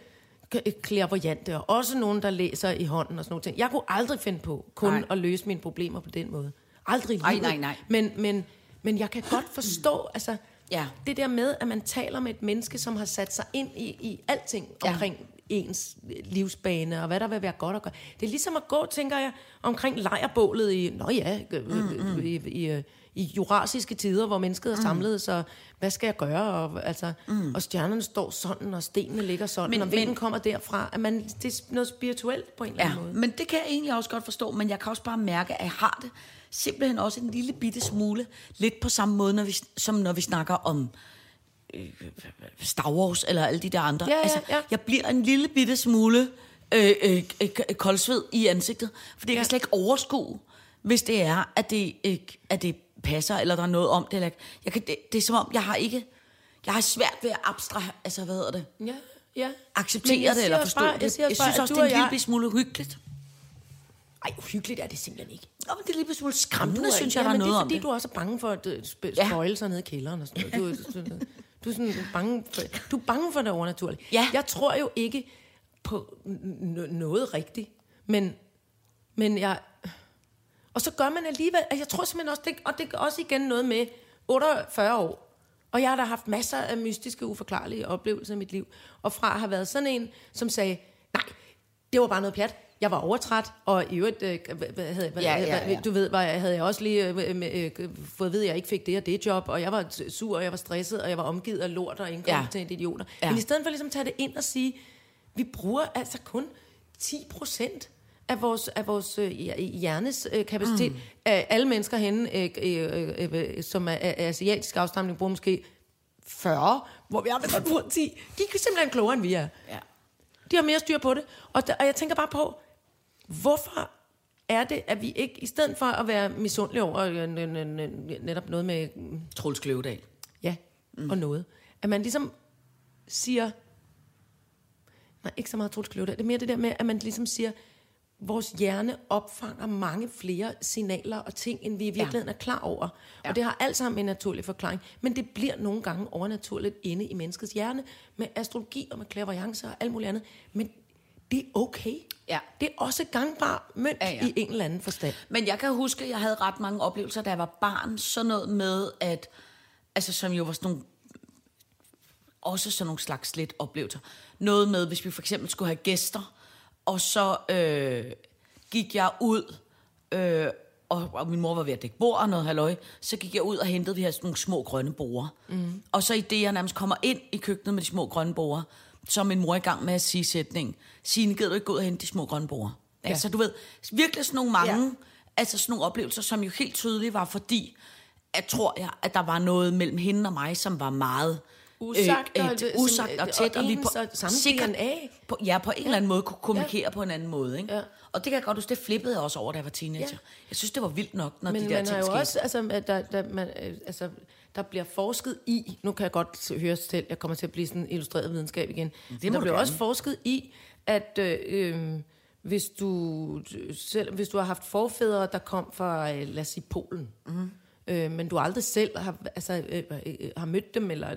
klærvoyante, og også nogen, der læser i hånden og sådan noget ting. Jeg kunne aldrig finde på kun Nej. nej. at løse mine problemer på den måde. Aldrig i Ej, livet. nej, nej. Men, men, men jeg kan godt forstå, altså, Ja. det der med, at man taler med et menneske, som har sat sig ind i, i alting omkring ens livsbane, og hvad der vil være godt at gøre. Det er ligesom at gå, tænker jeg, omkring lejrbålet i, nå ja, mm, mm. i, i, øh, i jurasiske tider, hvor mennesket er samlet, så hvad skal jeg gøre? Og, altså, mm. og stjernerne står sådan, og stenene ligger sådan, Men- og vinden men- kommer derfra. At man, det er noget spirituelt på en eller Ja, anden måde. men det kan jeg egentlig også godt forstå, men jeg kan også bare mærke, at jeg har det simpelthen også en lille bitte smule, lidt på samme måde, når vi, som når vi snakker om øh, Star Wars eller alle de der andre. Ja, ja, altså, ja. Jeg bliver en lille bitte smule øh, øh, øh, koldsved i ansigtet, fordi jeg Ja. kan slet ikke overskue, hvis det er, at det, øh, at det passer, eller der er noget om det. Eller, jeg kan, det, det er som om, jeg har ikke... Jeg har svært ved at abstrahe, altså hvad hedder det? Ja, ja. Acceptere jeg det eller forstå bare- det. Jeg, jeg bare, synes også, det er en lille jeg- bitte smule hyggeligt. Ej, uhyggeligt er det simpelthen ikke. Nå, men det er en lille smule skræmmende, synes jeg, ja, der er noget det er, om fordi det. du også er bange for at øh, sp- Ja. spoile sig nede i kælderen og sådan noget. Du, er sådan- du er bange for, du er bange for det overnaturlige. Ja. Jeg tror jo ikke på n- noget rigtigt, men, men jeg Og så gør man alligevel, at jeg tror simpelthen også, det, og det er også igen noget med 48 år. Og jeg har da haft masser af mystiske, uforklarlige oplevelser i mit liv. Og fra at have været sådan en, som sagde, nej, det var bare noget pjat. Jeg var overtræt, og i øvrigt, øh, hvad, havde, hvad, Ja, ja, ja. du ved, hvad, havde jeg også lige øh, øh, fået at vide, at jeg ikke fik det og det job, og jeg var sur, og jeg var stresset, og jeg var omgivet af lort og inkompetente ja. idioter. Ja. Men i stedet for ligesom at tage det ind og sige, vi bruger altså kun 10 procent af vores, af vores øh, hjernes øh, kapacitet. Mm. Alle mennesker henne, øh, øh, øh, øh, som er, er asiatisk afstamning, bruger måske 40, hvor vi andre kun bruger 10. De er simpelthen klogere, end vi er. Ja. De har mere styr på det. Og, der, og jeg tænker bare på, hvorfor er det, at vi ikke, i stedet for at være misundelige over øh, netop noget med, mm, Troels Kløvedal. ja, mm. og noget, at man ligesom siger, nej, ikke så meget Troels Kløvedal, det er mere det der med, at man ligesom siger, vores hjerne opfanger mange flere signaler og ting, end vi i virkeligheden ja. er klar over. Ja. Og det har alt sammen en naturlig forklaring. Men det bliver nogle gange overnaturligt inde i menneskets hjerne, med astrologi og med clairvoyance og alt muligt andet. Men det er okay. Ja. Det er også gangbar mønt Ja, ja, i en eller anden forstand. Men jeg kan huske, at jeg havde ret mange oplevelser, da jeg var barn. Sådan noget med, at, altså som jo var sådan nogle, også sådan nogle slags lidt oplevelser. Noget med, hvis vi for eksempel skulle have gæster, og så øh, gik jeg ud, øh, og, og min mor var ved at dække bord og noget halløj, så gik jeg ud og hentede vi her sådan nogle små grønne borer. Mm. Og så i det, jeg nærmest kommer ind i køkkenet med de små grønne borer, så er min mor i gang med at sige sætningen, Signe, gider du ikke gå ud og hente de små grønne borer? Ja. Altså, du ved, virkelig sådan nogle mange, ja. altså sådan nogle oplevelser, som jo helt tydeligt var fordi, at tror jeg, at der var noget mellem hende og mig, som var meget Usagt og- et, som- usagt og og tæt, og, vi ens på, og samme sikkert DNA. på, ja, på en eller anden måde kunne kommunikere ja. på en anden måde. Ikke? Ja. Og det kan jeg godt huske, det flippede jeg også over, da jeg var teenager. Ja. Jeg synes, det var vildt nok, når Men de der man ting har jo skete. også, altså, at der, der, man, øh, altså, der bliver forsket i, nu kan jeg godt høre selv, jeg kommer til at blive sådan en illustreret videnskab igen, må der bliver gerne. også forsket i, at øh, øh, hvis, du, selv, hvis du har haft forfædre, der kom fra, øh, lad os sige, Polen, mm. øh, men du aldrig selv har, altså, øh, øh, har mødt dem, eller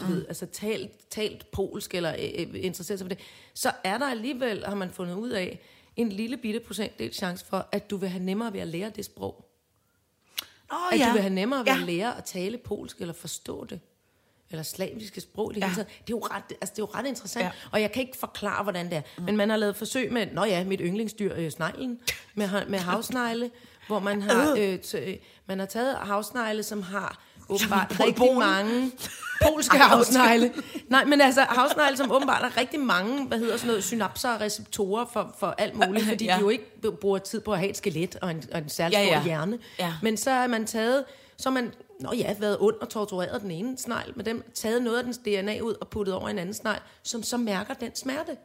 du mm. ved, altså talt, talt polsk, eller øh, øh, interesseret sig for det, så er der alligevel, har man fundet ud af, en lille bitte procentdel chance for, at du vil have nemmere ved at lære det sprog. Nå, At ja. du vil have nemmere ved ja. at lære at tale polsk, eller forstå det. Eller slaviske sprog. Det, Ja. ja. det, er jo ret, altså, det er jo ret interessant. Ja. Ja. Og jeg kan ikke forklare, hvordan det er. Mm. Men man har lavet forsøg med, nå ja, mit yndlingsdyr, øh, sneglen, med, med havsnegle, hvor man har, øh, t- øh, man har taget havsnegle, som har åbenbart Pol- rigtig Polen. mange polske havsnegle. Nej, men altså havsnegle, som åbenbart har rigtig mange, hvad hedder sådan noget, synapser og receptorer for, for alt muligt, fordi Ja. de jo ikke bruger tid på at have et skelet og en, og en særlig Ja, ja, stor hjerne. Ja. Men så har man taget, så har man, nå ja, været ond og tortureret den ene snegl, med dem taget noget af dens DNA ud og puttet over en anden snegl, som så mærker den smerte.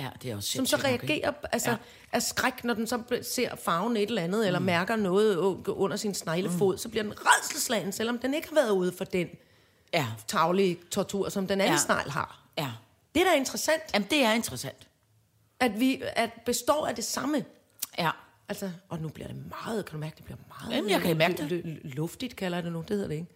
Ja, det er også Som så sindssygt nok, reagerer altså, Ja. af skræk, når den så ser farven et eller andet, mm. eller mærker noget under sin sneglefod, mm. så bliver den redselslagen, selvom den ikke har været ude for den Ja, taglige tortur, som den anden Ja. snegl har. ja. Det er da interessant, Jamen, det er interessant. at vi at består af det samme. Ja. Altså, og nu bliver det meget, kan du mærke, det bliver meget Jamen, jeg kan mærke det. lu- lu- luftigt, kalder jeg det nu, det hedder det ikke.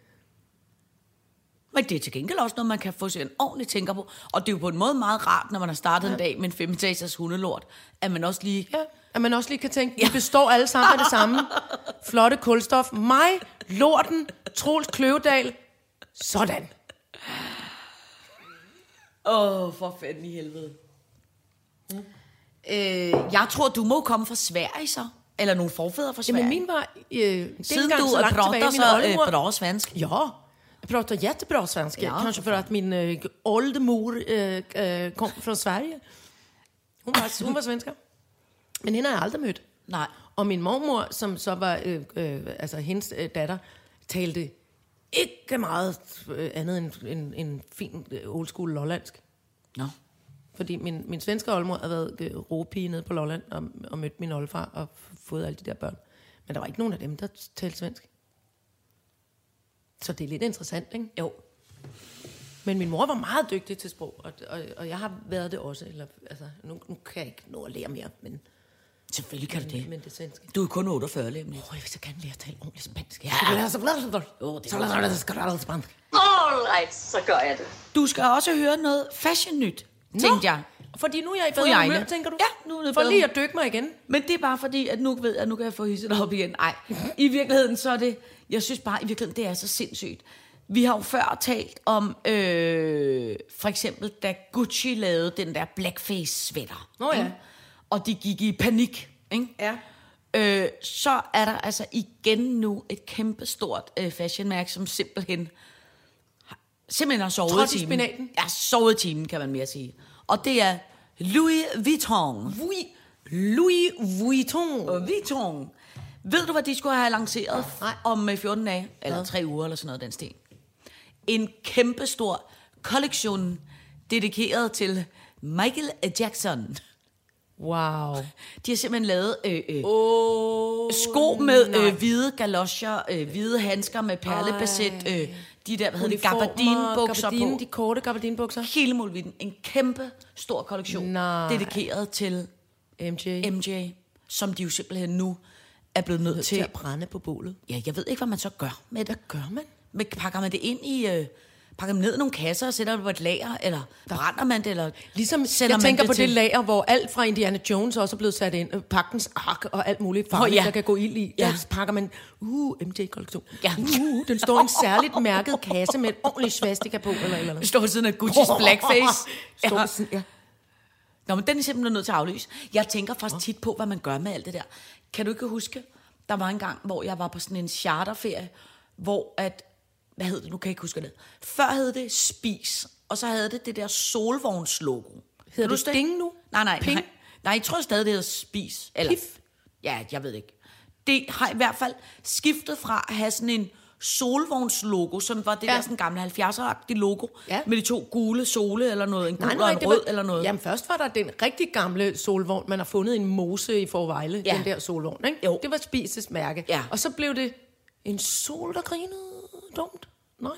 Men det er til gengæld også noget, man kan få sig en ordentlig tænker på. Og det er jo på en måde meget rart, når man har startet ja. en dag med en femetagers hundelort, at man også lige... Ja, at man også lige kan tænke, vi består alle sammen af det samme. Flotte kulstof. Mig, lorten, Troels Kløvedal. Sådan. Åh, oh, for fanden i helvede. Mm. Øh, jeg tror, du må komme fra Sverige så. Eller nogle forfædre fra Sverige. Jamen min var... Øh, Siden du pratar min så oldemor... øh, svensk. Ja, jag pratar jättebra svenska. Ja, Kanske för att min äh, oldemor äh, äh, kom från Sverige. Hun var, hun var svensker. Men hende har jeg aldrig mødt. Nej. Og min mormor, som så var øh, øh, altså hendes øh, datter, talte ikke meget øh, andet end en, en fin øh, old school lollandsk. Nå. Fordi min, min svenske oldemor havde været øh, råpige nede på Lolland og, og mødt min oldefar og fået alle de der børn. Men der var ikke nogen af dem, der talte svensk. Så det er lidt interessant, ikke? Jo. Men min mor var meget dygtig til sprog, og, og, og jeg har været det også. Eller, altså, nu, nu kan jeg ikke nå at lære mere, men, Selvfølgelig kan du det. men det svenske. Du er kun 48 lige om lidt. Åh, jeg vil så gerne lære at tale ordentligt spansk. Ja. så Jo, det så skal du spansk. All right, så gør jeg det. Du skal også høre noget fashion nyt, tænkte jeg. Fordi nu er jeg i bedre humør, tænker du? Ja, nu er det For bedre lige at dykke mig igen. Men det er bare fordi, at nu ved jeg, at nu kan jeg få hisset op igen. Nej, i virkeligheden så er det, jeg synes bare, i virkeligheden, det er så sindssygt. Vi har jo før talt om, øh, for eksempel, da Gucci lavede den der blackface-sweater. Nå ja. ikke? Og de gik i panik. Ikke? Ja. Øh, så er der altså igen nu et kæmpestort øh, fashionmærke, som simpelthen simpelthen har sovet Trådt timen. spinaten. Ja, sovet i timen, kan man mere sige. Og det er Louis Vuitton. Louis, Louis Vuitton. Og Vuitton. Ved du, hvad de skulle have lanceret Nej. om øh, 14 dage? Eller 3 uger, eller sådan noget, den sten. En kæmpestor kollektion dedikeret til Michael Jackson. Wow. De har simpelthen lavet øh, øh, Oh, sko med øh, hvide galoscher, øh, hvide handsker med perlebasset, øh, de der, hvad hedder det, gabardinbukser på. De korte gabardinbukser. Hele muligheden. En kæmpe stor kollektion, Nej. dedikeret til MJ. MJ, som de jo simpelthen nu er blevet nødt til til. at brænde på bålet. Ja, jeg ved ikke, hvad man så gør med det. Hvad gør man? Men pakker man det ind i... Øh, pakker man ned i nogle kasser og sætter det på et lager, eller brænder man det, eller Ligesom, sender jeg man tænker det på til... det lager, hvor alt fra Indiana Jones også er blevet sat ind. Pagtens ark og alt muligt farligt, Åh, ja. der kan gå ild i. Ja. Der pakker man, uh, MJ-kollektion. Ja. Uh, den står i en særligt mærket kasse med et ordentligt svastika på, eller eller andet. står ved siden af Gucci's blackface. Står Ja. sådan, ja. Nå, men den er simpelthen nødt til at aflyse. Jeg tænker faktisk tit på, hvad man gør med alt det der. Kan du ikke huske, der var en gang, hvor jeg var på sådan en charterferie, hvor at, hvad hed det, nu kan jeg ikke huske det. Før hed det Spis, og så havde det det der solvognslogo. Du det huske Ding nu? Nej, nej, Ping? nej. Nej, jeg tror stadig, det hedder Spis. Eller, Pif? Ja, jeg ved ikke. Det har i hvert fald skiftet fra at have sådan en solvognslogo, som var det Ja. der sådan gamle 70'er-agtige logo, Ja. med de to gule sole eller noget, en gul Nej, og nej, en det rød var, eller noget. Jamen først var der den rigtig gamle solvogn, man har fundet en mose i Forvejle, ja. den der solvogn, ikke? Jo. Det var Spises mærke. Ja. Og så blev det en sol, der grinede dumt. Nej.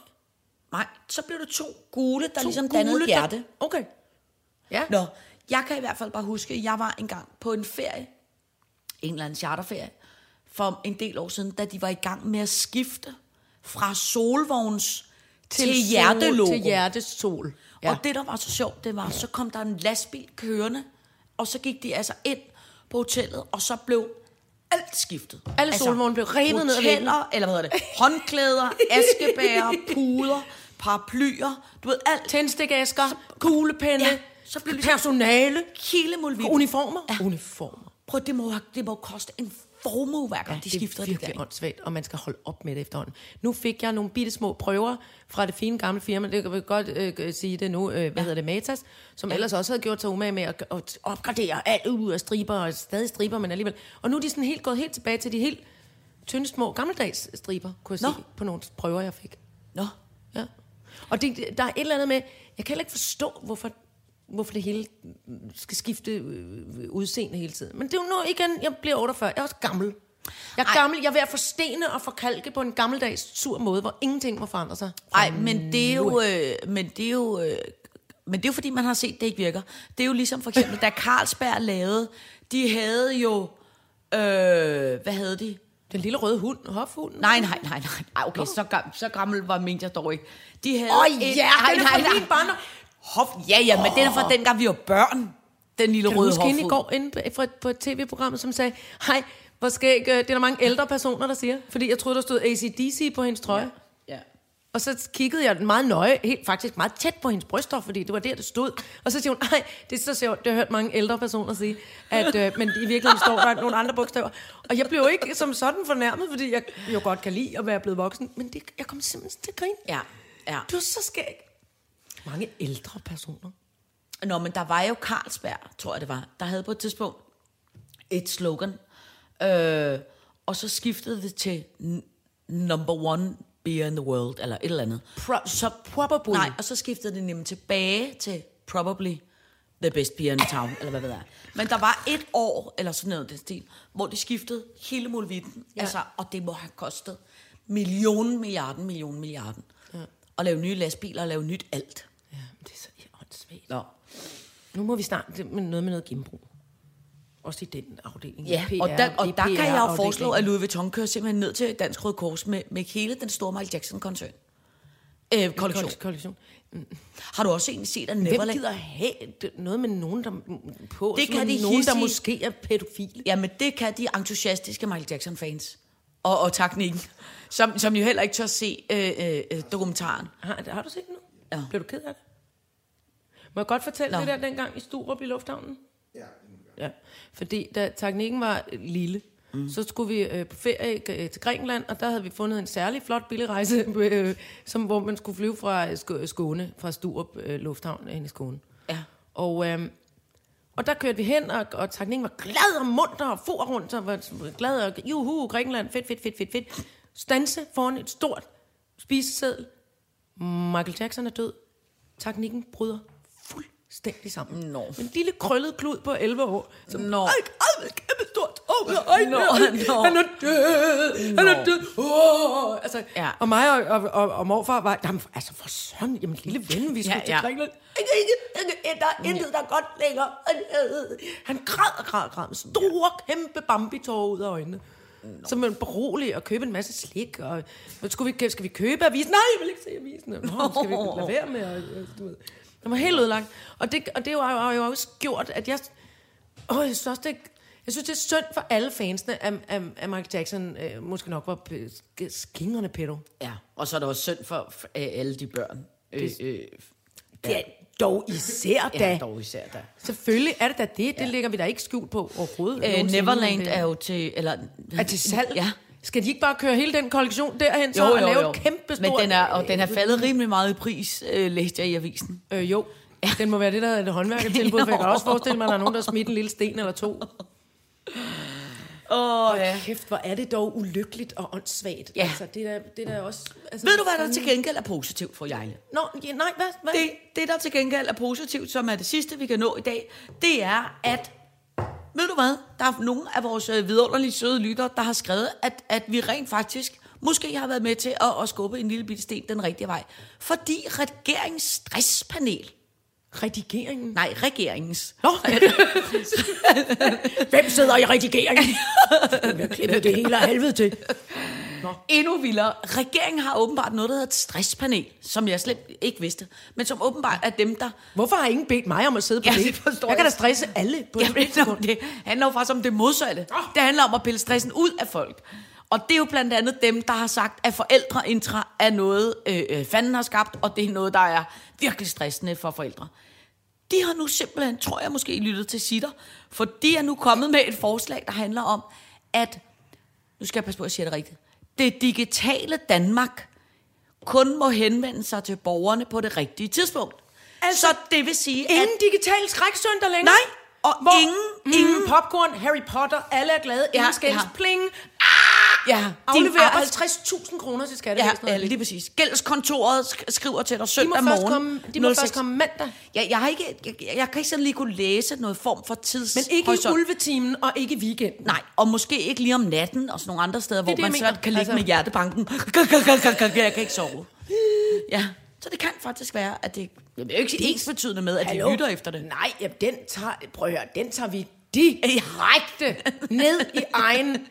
Nej, så blev det to gule, der To ligesom gule, dannede et der- hjerte. Okay. Ja. Nå, jeg kan i hvert fald bare huske, at jeg var engang på en ferie, en eller anden charterferie, for en del år siden, da de var i gang med at skifte fra solvogns til, til hjertelogo. Til hjertesol. Ja. Og det, der var så sjovt, det var, så kom der en lastbil kørende, og så gik de altså ind på hotellet, og så blev alt skiftet. Altså, Alle solvogne blev revet ned. Hoteller, eller hvad hedder det, håndklæder, askebærer, puder, paraplyer, du ved, alt. Tændstikæsker, kuglepenne, Ja, så blev det- personale, muligheden. uniformer. Ja. Uniformer. Prøv, det må, det må koste en formue hver gang, ja, de skifter det det, er virkelig der. åndssvagt, og man skal holde op med det efterhånden. Nu fik jeg nogle bitte små prøver fra det fine gamle firma, det kan vi godt øh, sige det nu, øh, hvad ja. hedder det, Matas, som ja. ellers også havde gjort sig umage med at, at opgradere alt ud af striber, og stadig striber, men alligevel. Og nu er de sådan helt gået helt tilbage til de helt tynde små gammeldags striber, kunne jeg Nå. sige, på nogle prøver, jeg fik. Nå, Ja. Og det, der er et eller andet med, jeg kan heller ikke forstå, hvorfor, hvorfor det hele skal skifte øh, udseende hele tiden. Men det er jo nu igen, jeg bliver 48, jeg er også gammel. Jeg er Ej. gammel, jeg er ved at forstene og forkalke på en gammeldags sur måde, hvor ingenting må forandre sig. Nej, men det er jo... Øh, men det er jo øh, men det er jo fordi, man har set, det ikke virker. Det er jo ligesom for eksempel, da Carlsberg lavede, de havde jo... Øh, hvad havde de? Den lille røde hund, hofhunden. Nej, nej, nej, nej. Ej, okay, så, gam, så gammel var min jeg dog ikke. De havde Åh et- ja, Ej, den er nej, fra nej. min barndom. Hof, ja, ja, men den er fra dengang, vi var børn. Den lille Kan du røde huske hende i hofhund. går inde på, på, et tv-program, som sagde, hej, hvor skæg, øh, det er der mange ældre personer, der siger. Fordi jeg troede, der stod ACDC på hendes trøje. Ja. Og så kiggede jeg meget nøje, helt faktisk meget tæt på hendes bryster, fordi det var der, det stod. Og så siger hun, nej, det er så sjovt, det har hørt mange ældre personer sige, at, øh, men i virkeligheden står der nogle andre bogstaver. Og jeg blev jo ikke som sådan fornærmet, fordi jeg jo godt kan lide at være blevet voksen, men det, jeg kom simpelthen til at grine. Ja, ja. Du er så skæg. Mange ældre personer. Nå, men der var jo Carlsberg, tror jeg det var, der havde på et tidspunkt et slogan. Øh, og så skiftede det til number one beer in the world, eller et eller andet. Pro- så, probably. Nej, og så skiftede det nemlig tilbage til probably the best beer in town, eller hvad ved jeg. Men der var et år, eller sådan noget, den stil, hvor de skiftede hele muligheden. Ja. Altså, og det må have kostet millionen, milliarden, millionen, milliarden. Ja. At lave nye lastbiler og lave nyt alt. Ja, men det er så åndssvagt. Nå. Nu må vi starte med noget med noget genbrug. Også i den afdeling. Ja, PR, og der, og der kan jeg jo foreslå, at Louis Vuitton kører simpelthen ned til Dansk Røde Kors med, med hele den store Michael Jackson-koncern. øh, kollektion. kollektion. Har du også egentlig set Hvem Neverland? gider have noget med nogen, der på, Det kan de nogen, der måske er pædofile? Jamen, det kan de entusiastiske Michael Jackson-fans. Og, og teknikken. Som, som jo heller ikke tør se øh, øh, øh, dokumentaren. Har, har du set den nu? Ja. Blev du ked af det? Må jeg godt fortælle Nå. det der dengang i Sturup i Lufthavnen? Ja, fordi da teknikken var øh, lille, mm. så skulle vi øh, på ferie øh, til Grækenland, og der havde vi fundet en særlig flot billigrejse, øh, som, hvor man skulle flyve fra øh, Sk- Skåne, fra Sturup øh, Lufthavn ind i Skåne. Ja. Og, øh, og der kørte vi hen, og, og teknikken var glad og munter og for rundt, og var glad og juhu, Grækenland, fedt, fedt, fedt, fedt, fedt. Stanse foran et stort spiseseddel. Michael Jackson er død. Teknikken bryder fuldstændig sammen. Nå. En lille krøllet klud på 11 år. Som, Nå. Ej, ej, kæmpe stort åbne øjne. Nå, nå. Han er død. Han er død. Oh. Altså, Ja. Og mig og, og, og, og morfar var, jamen, altså for sådan, jamen lille ven, vi skulle Ja, ja, til ja. Grækenland. Der er intet, der er godt længere. Han græd og græd og græd med store, kæmpe bambitår ud af øjnene. Så man berolig og købe en masse slik. Og, skulle vi, skal vi købe avisen? Nej, jeg vil ikke se avisen. Nå, skal vi lade være med? Og, du ved. Det var helt ødelagt. Og det, og det har jo- jo også gjort, at jeg... Åh, jeg synes også, det, jeg synes, det er synd for alle fansene af, af, af Michael Jackson. Øh, måske nok var skingrende pedo. Ja, og så er det også synd for, for øh, alle de børn. Øh, øh, Ja, dog især da. ja, dog især da. Selvfølgelig er det da det. Det lægger vi da ikke skjult på overhovedet. Øh. Neverland Det- er jo til... Eller, er til salg. Ja. Skal de ikke bare køre hele den kollektion derhen så Jo, og jo, lave jo. et kæmpe stort... Men den er, og den er faldet rimelig meget i pris, øh, læste jeg i avisen. Øh, jo, den må være det, der er et håndværkertilbud, for jeg kan også forestille mig, at der er nogen, der smidt en lille sten eller to. Åh, oh, ja. Kæft, hvor er det dog ulykkeligt og åndssvagt. Ja. Altså, det er, det er også... Altså, Ved du, hvad der til gengæld er positivt for Jejle? Nå, ja, nej, hvad? hvad? Det, det, der til gengæld er positivt, som er det sidste, vi kan nå i dag, det er, at... Ved du hvad? Der er nogle af vores øh, vidunderlige søde lyttere, der har skrevet, at, at vi rent faktisk måske har været med til at, at skubbe en lille bitte sten den rigtige vej. Fordi regeringens stresspanel... Redigeringen? Nej, regeringens. Nå. Hvem sidder i redigeringen? Jeg vil klippe det hele af helvede til. Endnu vildere. Regeringen har åbenbart noget, der hedder et stresspanel, som jeg slet ikke vidste. Men som åbenbart er dem, der... Hvorfor har ingen bedt mig om at sidde på Ja, det? det jeg kan da stresse alle på Ja, et men sekund. det handler jo faktisk om det modsatte. Det handler om at pille stressen ud af folk. Og det er jo blandt andet dem, der har sagt, at forældreintra er noget, øh, øh, fanden har skabt, og det er noget, der er virkelig stressende for forældre. De har nu simpelthen, tror jeg måske, lyttet til sitter, for de er nu kommet med et forslag, der handler om, at, nu skal jeg passe på, at jeg siger det rigtigt, det digitale Danmark kun må henvende sig til borgerne på det rigtige tidspunkt. Altså, så det vil sige, at Ingen digital skræksøndag længere? Nej, og Hvor, ingen- ingen popcorn, Harry Potter, alle er glade, Ja, ingen skændes, ja. pling, ja, afleverer arbejds- 50.000 kroner til skattevæsenet. ja, lige præcis. Gældskontoret sk- skriver til dig de må, søndag først morgen. komme, de må 06. først komme mandag. Ja, jeg, har ikke, jeg, jeg kan ikke sådan lige kunne læse noget form for tids... Men ikke i ulvetimen og ikke i weekenden. Nej, og måske ikke lige om natten og sådan nogle andre steder, hvor det, man svært mener. kan ligge Altså- med hjertebanken. Jeg kan ikke sove. Ja, så det kan faktisk være, at det... Jeg vil jo ikke ens betydende med, at de Hallo? lytter efter det. Nej, ja, den tager, prøv at høre, den tager vi direkte ned i egen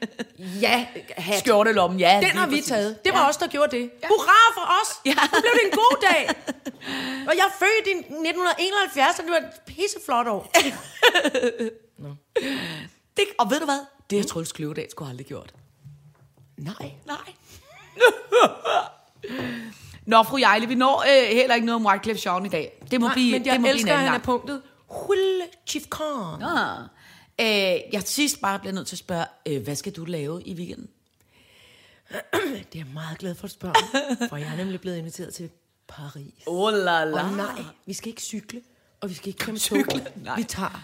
ja hat. Skjortelommen, ja. Den har vi præcis. taget. Det var Ja. os, der gjorde det. Hurra for os! Ja. Nu blev det en god dag. Og jeg er født i 1971, og det var et pisseflot år. Det, og ved du hvad? Det har Truls Kløvedal skulle aldrig gjort. Nej. Nej. Nå, fru Jejle, vi når øh, heller ikke noget om Wycliffe Jean i dag. Det må Nej, blive, men jeg det må elsker, blive at en han anden er punktet. Hulle Chief Khan. Ah. Øh, jeg sidst bare bliver nødt til at spørge, øh, hvad skal du lave i weekenden? Det er jeg meget glad for at spørge, for jeg er nemlig blevet inviteret til Paris. Oh la la. Og nej, vi skal ikke cykle, og vi skal ikke køre Cykle? Nej. Vi tager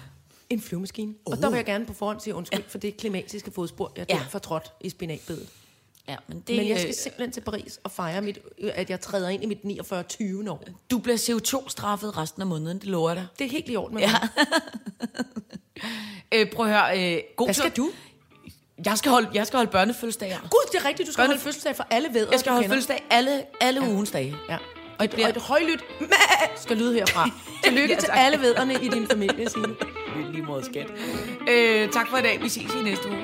en flyvemaskine. Oh. Og der vil jeg gerne på forhånd sige undskyld for det klimatiske fodspor, jeg Ja. ja. fortrådt i spinatbedet. Ja, men, det, Men jeg skal øh, simpelthen til Paris og fejre, mit, at jeg træder ind i mit 49. 20. år. Du bliver CO2-straffet resten af måneden, det lover jeg dig. Det er helt i orden med Ja. mig. Øh, prøv at høre. Øh, god Hvad skal tur. du? Jeg skal holde, jeg skal holde børnefødselsdag. Ja. Gud, det er rigtigt. Du skal Børne- holde fødselsdag for alle vædre, Jeg skal holde fødselsdag alle, alle ja. ugens dage. Ja. Og et, bliver- og et højlydt skal lyde herfra. Tillykke Ja, til alle vædderne i din familie, Signe. Lige måde skat. Øh, tak for i dag. Vi ses i næste uge.